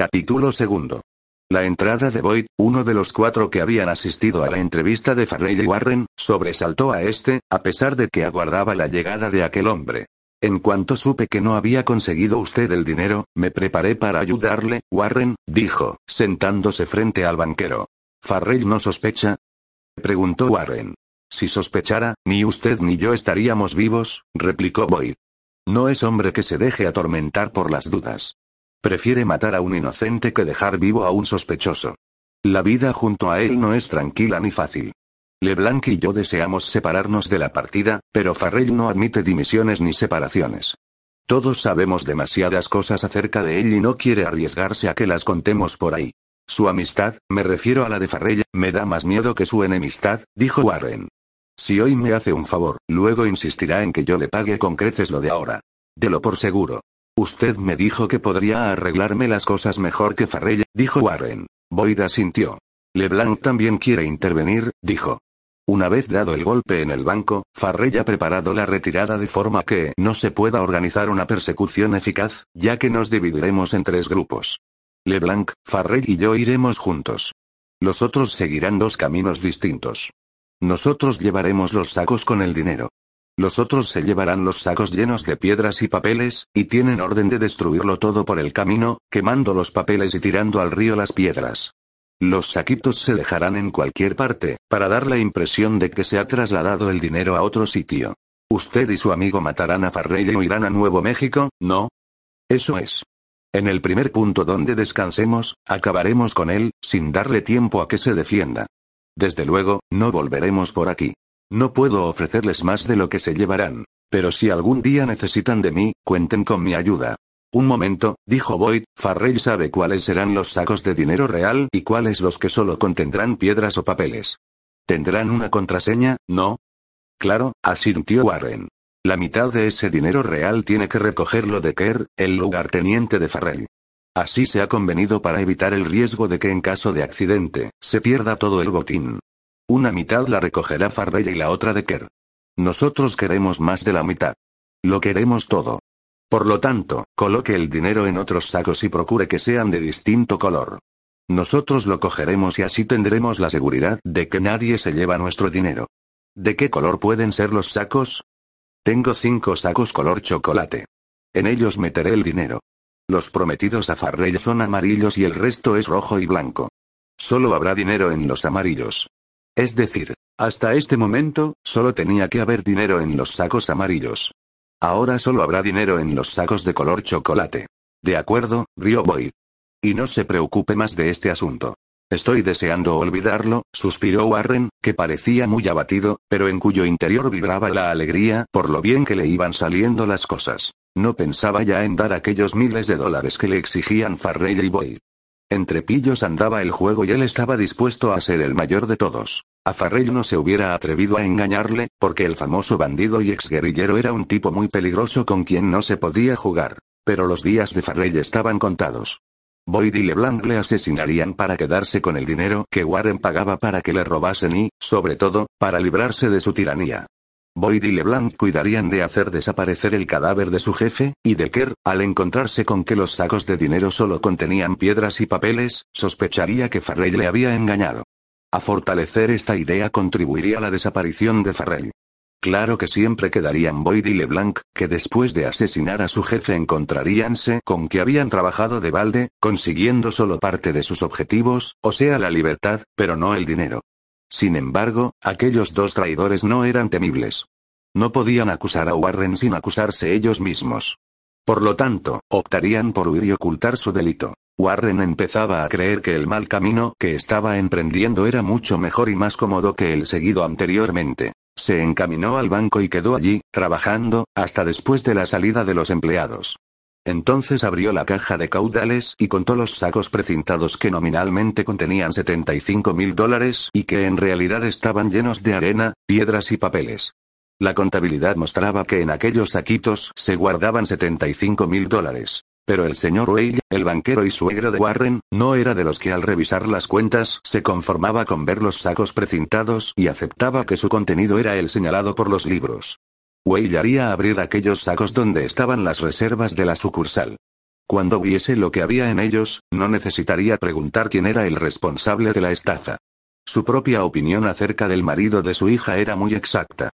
Capítulo segundo. La entrada de Boyd, uno de los cuatro que habían asistido a la entrevista de Farrell y Warren, sobresaltó a este, a pesar de que aguardaba la llegada de aquel hombre. En cuanto supe que no había conseguido usted el dinero, me preparé para ayudarle, Warren, dijo, sentándose frente al banquero. ¿Farrell no sospecha? preguntó Warren. Si sospechara, ni usted ni yo estaríamos vivos, replicó Boyd. No es hombre que se deje atormentar por las dudas. Prefiere matar a un inocente que dejar vivo a un sospechoso. La vida junto a él no es tranquila ni fácil. LeBlanc y yo deseamos separarnos de la partida, pero Farrell no admite dimisiones ni separaciones. Todos sabemos demasiadas cosas acerca de él y no quiere arriesgarse a que las contemos por ahí. Su amistad, me refiero a la de Farrell, me da más miedo que su enemistad, dijo Warren. Si hoy me hace un favor, luego insistirá en que yo le pague con creces lo de ahora. Delo por seguro. Usted me dijo que podría arreglarme las cosas mejor que Farrell, dijo Warren. Boyd asintió. LeBlanc también quiere intervenir, dijo. Una vez dado el golpe en el banco, Farrell ha preparado la retirada de forma que no se pueda organizar una persecución eficaz, ya que nos dividiremos en tres grupos. LeBlanc, Farrell y yo iremos juntos. Los otros seguirán dos caminos distintos. Nosotros llevaremos los sacos con el dinero. Los otros se llevarán los sacos llenos de piedras y papeles, y tienen orden de destruirlo todo por el camino, quemando los papeles y tirando al río las piedras. Los saquitos se dejarán en cualquier parte, para dar la impresión de que se ha trasladado el dinero a otro sitio. Usted y su amigo matarán a Farrell y irán a Nuevo México, ¿no? Eso es. En el primer punto donde descansemos, acabaremos con él, sin darle tiempo a que se defienda. Desde luego, no volveremos por aquí. No puedo ofrecerles más de lo que se llevarán. Pero si algún día necesitan de mí, cuenten con mi ayuda. Un momento, dijo Boyd, Farrell sabe cuáles serán los sacos de dinero real y cuáles los que solo contendrán piedras o papeles. ¿Tendrán una contraseña, no? Claro, asintió Warren. La mitad de ese dinero real tiene que recogerlo de Kerr, el lugarteniente de Farrell. Así se ha convenido para evitar el riesgo de que en caso de accidente, se pierda todo el botín. Una mitad la recogerá Farrell y la otra de Kerr. Nosotros queremos más de la mitad. Lo queremos todo. Por lo tanto, coloque el dinero en otros sacos y procure que sean de distinto color. Nosotros lo cogeremos y así tendremos la seguridad de que nadie se lleva nuestro dinero. ¿De qué color pueden ser los sacos? Tengo cinco sacos color chocolate. En ellos meteré el dinero. Los prometidos a Farrell son amarillos y el resto es rojo y blanco. Solo habrá dinero en los amarillos. Es decir, hasta este momento, solo tenía que haber dinero en los sacos amarillos. Ahora solo habrá dinero en los sacos de color chocolate. De acuerdo, rió Boyd. Y no se preocupe más de este asunto. Estoy deseando olvidarlo, suspiró Warren, que parecía muy abatido, pero en cuyo interior vibraba la alegría por lo bien que le iban saliendo las cosas. No pensaba ya en dar aquellos miles de dólares que le exigían Farrell y Boyd. Entre pillos andaba el juego y él estaba dispuesto a ser el mayor de todos. A Farrell no se hubiera atrevido a engañarle, porque el famoso bandido y exguerrillero era un tipo muy peligroso con quien no se podía jugar. Pero los días de Farrell estaban contados. Boyd y LeBlanc le asesinarían para quedarse con el dinero que Warren pagaba para que le robasen y, sobre todo, para librarse de su tiranía. Boyd y LeBlanc cuidarían de hacer desaparecer el cadáver de su jefe, y de Kerr, al encontrarse con que los sacos de dinero solo contenían piedras y papeles, sospecharía que Farrell le había engañado. A fortalecer esta idea contribuiría la desaparición de Farrell. Claro que siempre quedarían Boyd y LeBlanc, que después de asesinar a su jefe encontraríanse con que habían trabajado de balde, consiguiendo solo parte de sus objetivos, o sea la libertad, pero no el dinero. Sin embargo, aquellos dos traidores no eran temibles. No podían acusar a Warren sin acusarse ellos mismos. Por lo tanto, optarían por huir y ocultar su delito. Warren empezaba a creer que el mal camino que estaba emprendiendo era mucho mejor y más cómodo que el seguido anteriormente. Se encaminó al banco y quedó allí, trabajando, hasta después de la salida de los empleados. Entonces abrió la caja de caudales y contó los sacos precintados que nominalmente contenían 75 mil dólares y que en realidad estaban llenos de arena, piedras y papeles. La contabilidad mostraba que en aquellos saquitos se guardaban 75 mil dólares. Pero el señor Weil, el banquero y suegro de Warren, no era de los que al revisar las cuentas se conformaba con ver los sacos precintados y aceptaba que su contenido era el señalado por los libros. Whale haría abrir aquellos sacos donde estaban las reservas de la sucursal. Cuando viese lo que había en ellos, no necesitaría preguntar quién era el responsable de la estafa. Su propia opinión acerca del marido de su hija era muy exacta.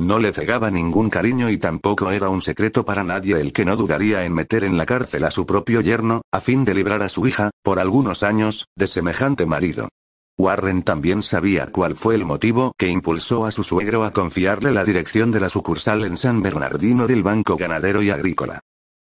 No le cegaba ningún cariño y tampoco era un secreto para nadie el que no dudaría en meter en la cárcel a su propio yerno, a fin de librar a su hija, por algunos años, de semejante marido. Warren también sabía cuál fue el motivo que impulsó a su suegro a confiarle la dirección de la sucursal en San Bernardino del Banco Ganadero y Agrícola.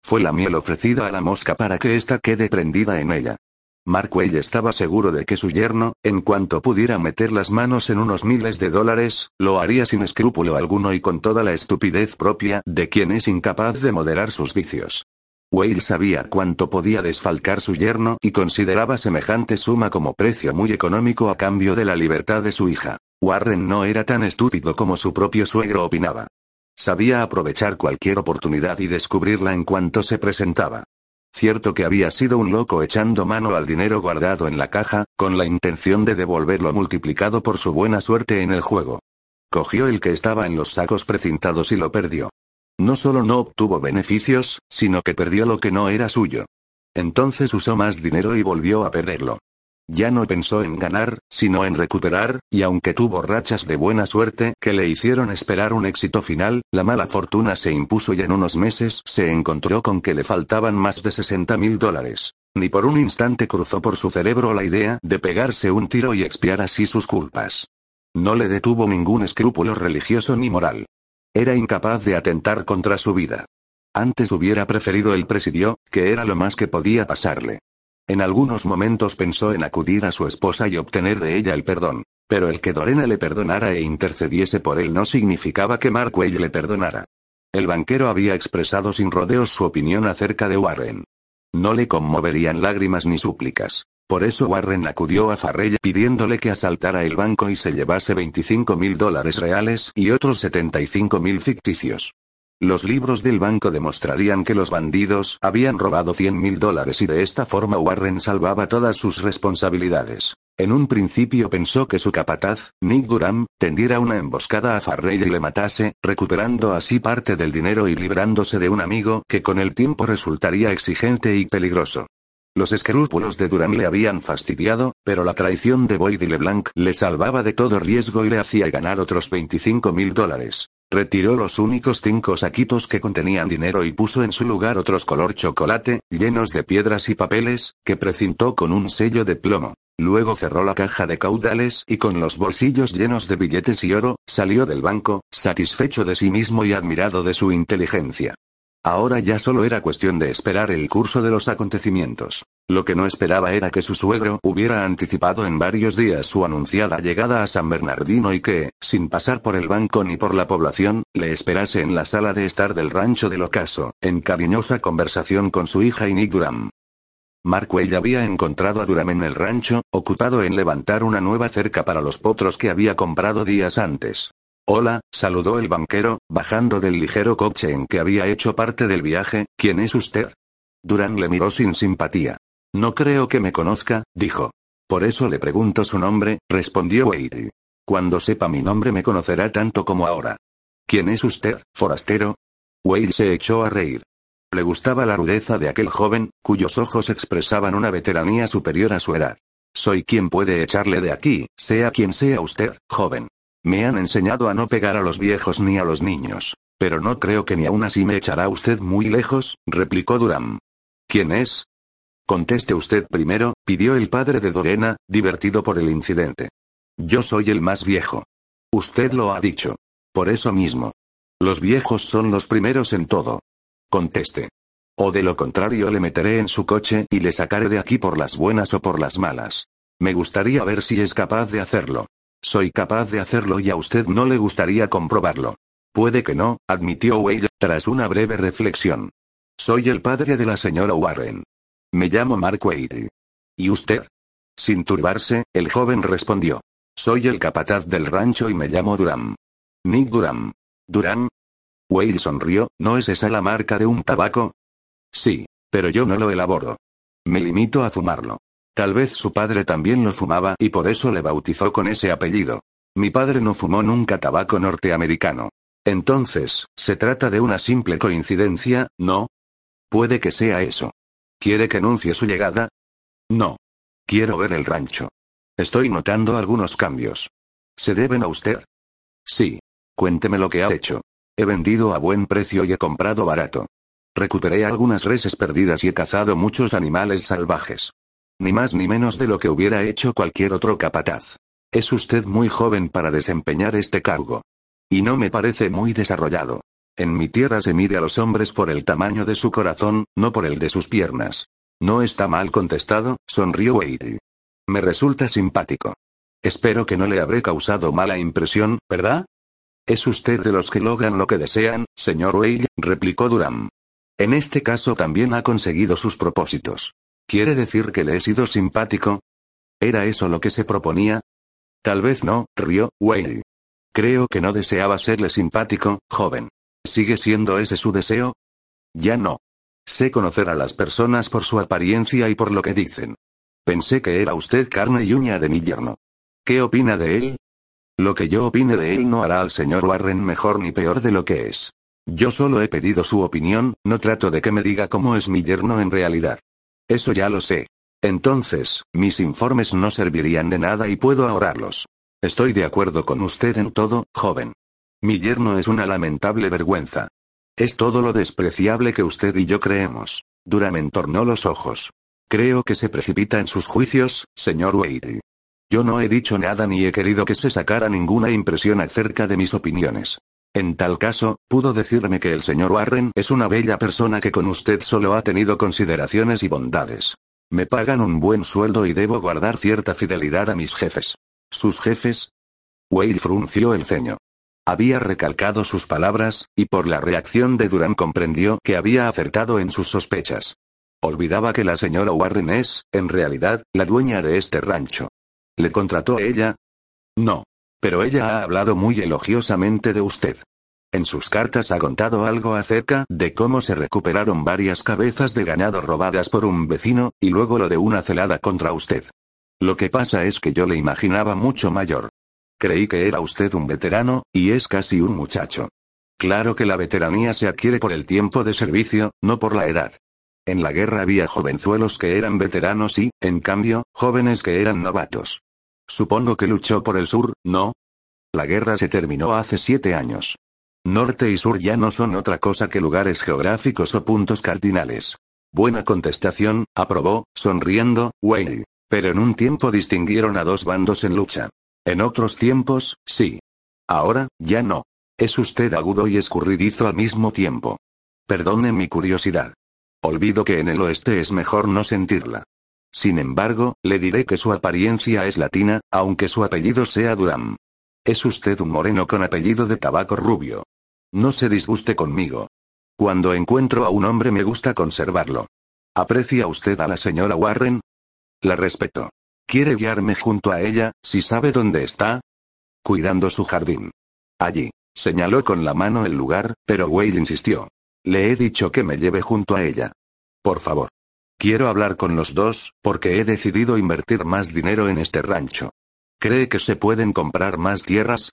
Fue la miel ofrecida a la mosca para que ésta quede prendida en ella. Markwell estaba seguro de que su yerno, en cuanto pudiera meter las manos en unos miles de dólares, lo haría sin escrúpulo alguno y con toda la estupidez propia de quien es incapaz de moderar sus vicios. Whale sabía cuánto podía desfalcar su yerno y consideraba semejante suma como precio muy económico a cambio de la libertad de su hija. Warren no era tan estúpido como su propio suegro opinaba. Sabía aprovechar cualquier oportunidad y descubrirla en cuanto se presentaba. Cierto que había sido un loco echando mano al dinero guardado en la caja, con la intención de devolverlo multiplicado por su buena suerte en el juego. Cogió el que estaba en los sacos precintados y lo perdió. No solo no obtuvo beneficios, sino que perdió lo que no era suyo. Entonces usó más dinero y volvió a perderlo. Ya no pensó en ganar, sino en recuperar, y aunque tuvo rachas de buena suerte que le hicieron esperar un éxito final, la mala fortuna se impuso y en unos meses se encontró con que le faltaban más de 60 mil dólares. Ni por un instante cruzó por su cerebro la idea de pegarse un tiro y expiar así sus culpas. No le detuvo ningún escrúpulo religioso ni moral. Era incapaz de atentar contra su vida. Antes hubiera preferido el presidio, que era lo más que podía pasarle. En algunos momentos pensó en acudir a su esposa y obtener de ella el perdón. Pero el que Dorena le perdonara e intercediese por él no significaba que Markwell le perdonara. El banquero había expresado sin rodeos su opinión acerca de Warren. No le conmoverían lágrimas ni súplicas. Por eso Warren acudió a Farrell pidiéndole que asaltara el banco y se llevase 25 mil dólares reales y otros 75 mil ficticios. Los libros del banco demostrarían que los bandidos habían robado 100 mil dólares y de esta forma Warren salvaba todas sus responsabilidades. En un principio pensó que su capataz, Nick Durham, tendiera una emboscada a Farrell y le matase, recuperando así parte del dinero y librándose de un amigo que con el tiempo resultaría exigente y peligroso. Los escrúpulos de Durham le habían fastidiado, pero la traición de Boyd y LeBlanc le salvaba de todo riesgo y le hacía ganar otros 25 mil dólares. Retiró los únicos cinco saquitos que contenían dinero y puso en su lugar otros color chocolate, llenos de piedras y papeles, que precintó con un sello de plomo. Luego cerró la caja de caudales y con los bolsillos llenos de billetes y oro, salió del banco, satisfecho de sí mismo y admirado de su inteligencia. Ahora ya solo era cuestión de esperar el curso de los acontecimientos. Lo que no esperaba era que su suegro hubiera anticipado en varios días su anunciada llegada a San Bernardino y que, sin pasar por el banco ni por la población, le esperase en la sala de estar del rancho del ocaso, en cariñosa conversación con su hija y Nick Durham. Markwell había encontrado a Durham en el rancho, ocupado en levantar una nueva cerca para los potros que había comprado días antes. Hola, saludó el banquero, bajando del ligero coche en que había hecho parte del viaje, ¿quién es usted? Durán le miró sin simpatía. No creo que me conozca, dijo. Por eso le pregunto su nombre, respondió Wade. Cuando sepa mi nombre me conocerá tanto como ahora. ¿Quién es usted, forastero? Wade se echó a reír. Le gustaba la rudeza de aquel joven, cuyos ojos expresaban una veteranía superior a su edad. Soy quien puede echarle de aquí, sea quien sea usted, joven. Me han enseñado a no pegar a los viejos ni a los niños. Pero no creo que ni aún así me echará usted muy lejos, replicó Durham. ¿Quién es? Conteste usted primero, pidió el padre de Dorena, divertido por el incidente. Yo soy el más viejo. Usted lo ha dicho. Por eso mismo. Los viejos son los primeros en todo. Conteste. O de lo contrario le meteré en su coche y le sacaré de aquí por las buenas o por las malas. Me gustaría ver si es capaz de hacerlo. Soy capaz de hacerlo y a usted no le gustaría comprobarlo. Puede que no, admitió Wade, tras una breve reflexión. Soy el padre de la señora Warren. Me llamo Mark Wade. ¿Y usted? Sin turbarse, el joven respondió. Soy el capataz del rancho y me llamo Durham. Nick Durham. ¿Durham? Wade sonrió, ¿no es esa la marca de un tabaco? Sí, pero yo no lo elaboro. Me limito a fumarlo. Tal vez su padre también lo fumaba y por eso le bautizó con ese apellido. Mi padre no fumó nunca tabaco norteamericano. Entonces, ¿se trata de una simple coincidencia, no? Puede que sea eso. ¿Quiere que anuncie su llegada? No. Quiero ver el rancho. Estoy notando algunos cambios. ¿Se deben a usted? Sí. Cuénteme lo que ha hecho. He vendido a buen precio y he comprado barato. Recuperé algunas reses perdidas y he cazado muchos animales salvajes. Ni más ni menos de lo que hubiera hecho cualquier otro capataz. Es usted muy joven para desempeñar este cargo. Y no me parece muy desarrollado. En mi tierra se mide a los hombres por el tamaño de su corazón, no por el de sus piernas. No está mal contestado, sonrió Wade. Me resulta simpático. Espero que no le habré causado mala impresión, ¿verdad? Es usted de los que logran lo que desean, señor Wade, replicó Durham. En este caso también ha conseguido sus propósitos. ¿Quiere decir que le he sido simpático? ¿Era eso lo que se proponía? Tal vez no, rió, Wade. Creo que no deseaba serle simpático, joven. ¿Sigue siendo ese su deseo? Ya no. Sé conocer a las personas por su apariencia y por lo que dicen. Pensé que era usted carne y uña de mi yerno. ¿Qué opina de él? Lo que yo opine de él no hará al señor Warren mejor ni peor de lo que es. Yo solo he pedido su opinión, no trato de que me diga cómo es mi yerno en realidad. Eso ya lo sé. Entonces, mis informes no servirían de nada y puedo ahorrarlos. Estoy de acuerdo con usted en todo, joven. Mi yerno es una lamentable vergüenza. Es todo lo despreciable que usted y yo creemos. Durham entornó los ojos. Creo que se precipita en sus juicios, señor Wade. Yo no he dicho nada ni he querido que se sacara ninguna impresión acerca de mis opiniones. En tal caso, pudo decirme que el señor Warren es una bella persona que con usted solo ha tenido consideraciones y bondades. Me pagan un buen sueldo y debo guardar cierta fidelidad a mis jefes. ¿Sus jefes? Wade frunció el ceño. Había recalcado sus palabras, y por la reacción de Durán comprendió que había acertado en sus sospechas. Olvidaba que la señora Warren es, en realidad, la dueña de este rancho. ¿Le contrató ella? No. Pero ella ha hablado muy elogiosamente de usted. En sus cartas ha contado algo acerca de cómo se recuperaron varias cabezas de ganado robadas por un vecino, y luego lo de una celada contra usted. Lo que pasa es que yo le imaginaba mucho mayor. Creí que era usted un veterano, y es casi un muchacho. Claro que la veteranía se adquiere por el tiempo de servicio, no por la edad. En la guerra había jovenzuelos que eran veteranos y, en cambio, jóvenes que eran novatos. Supongo que luchó por el sur, ¿no? La guerra se terminó hace siete años. Norte y sur ya no son otra cosa que lugares geográficos o puntos cardinales. Buena contestación, aprobó, sonriendo, Wayne. Pero en un tiempo distinguieron a dos bandos en lucha. En otros tiempos, sí. Ahora, ya no. Es usted agudo y escurridizo al mismo tiempo. Perdone mi curiosidad. Olvido que en el oeste es mejor no sentirla. Sin embargo, le diré que su apariencia es latina, aunque su apellido sea Durham. Es usted un moreno con apellido de tabaco rubio. No se disguste conmigo. Cuando encuentro a un hombre me gusta conservarlo. ¿Aprecia usted a la señora Warren? La respeto. ¿Quiere guiarme junto a ella, si sabe dónde está? Cuidando su jardín. Allí. Señaló con la mano el lugar, pero Wade insistió. Le he dicho que me lleve junto a ella. Por favor. Quiero hablar con los dos, porque he decidido invertir más dinero en este rancho. ¿Cree que se pueden comprar más tierras?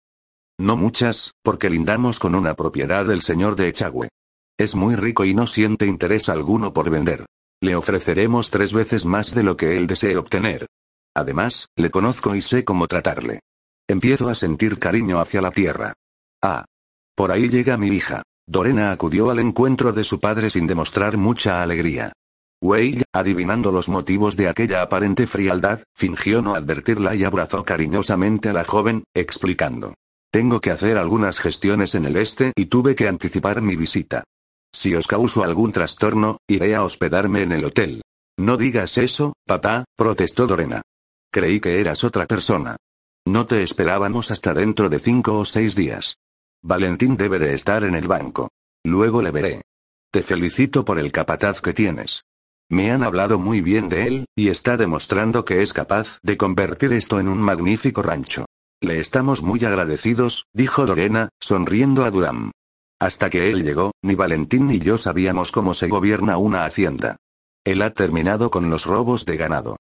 No muchas, porque lindamos con una propiedad del señor de Echagüe. Es muy rico y no siente interés alguno por vender. Le ofreceremos tres veces más de lo que él desee obtener. Además, le conozco y sé cómo tratarle. Empiezo a sentir cariño hacia la tierra. Ah. Por ahí llega mi hija. Dorena acudió al encuentro de su padre sin demostrar mucha alegría. Wade, adivinando los motivos de aquella aparente frialdad, fingió no advertirla y abrazó cariñosamente a la joven, explicando. Tengo que hacer algunas gestiones en el este y tuve que anticipar mi visita. Si os causo algún trastorno, iré a hospedarme en el hotel. No digas eso, papá, protestó Dorena. Creí que eras otra persona. No te esperábamos hasta dentro de cinco o seis días. Valentín debe de estar en el banco. Luego le veré. Te felicito por el capataz que tienes. Me han hablado muy bien de él, y está demostrando que es capaz de convertir esto en un magnífico rancho. Le estamos muy agradecidos, dijo Lorena, sonriendo a Durham. Hasta que él llegó, ni Valentín ni yo sabíamos cómo se gobierna una hacienda. Él ha terminado con los robos de ganado.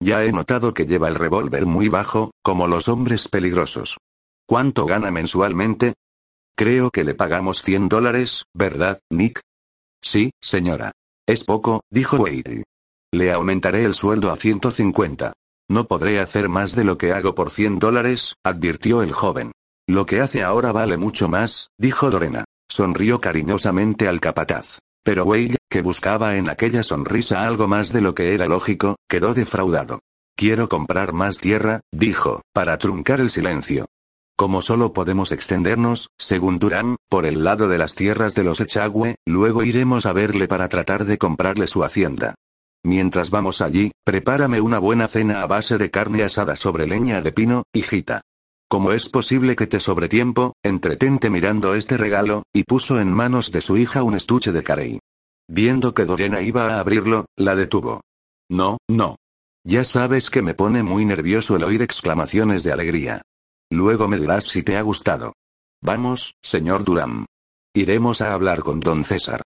Ya he notado que lleva el revólver muy bajo, como los hombres peligrosos. ¿Cuánto gana mensualmente? Creo que le pagamos 100 dólares, ¿verdad, Nick? Sí, señora. Es poco, dijo Wade. Le aumentaré el sueldo a 150. No podré hacer más de lo que hago por 100 dólares, advirtió el joven. Lo que hace ahora vale mucho más, dijo Lorena. Sonrió cariñosamente al capataz. Pero Wade, que buscaba en aquella sonrisa algo más de lo que era lógico, quedó defraudado. Quiero comprar más tierra, dijo, para truncar el silencio. Como solo podemos extendernos, según Durán, por el lado de las tierras de los Echagüe, luego iremos a verle para tratar de comprarle su hacienda. Mientras vamos allí, prepárame una buena cena a base de carne asada sobre leña de pino, hijita. Como es posible que te sobre tiempo, entretente mirando este regalo, y puso en manos de su hija un estuche de carey. Viendo que Dorena iba a abrirlo, la detuvo. No, no. Ya sabes que me pone muy nervioso el oír exclamaciones de alegría. Luego me dirás si te ha gustado. Vamos, señor Durán. Iremos a hablar con don César.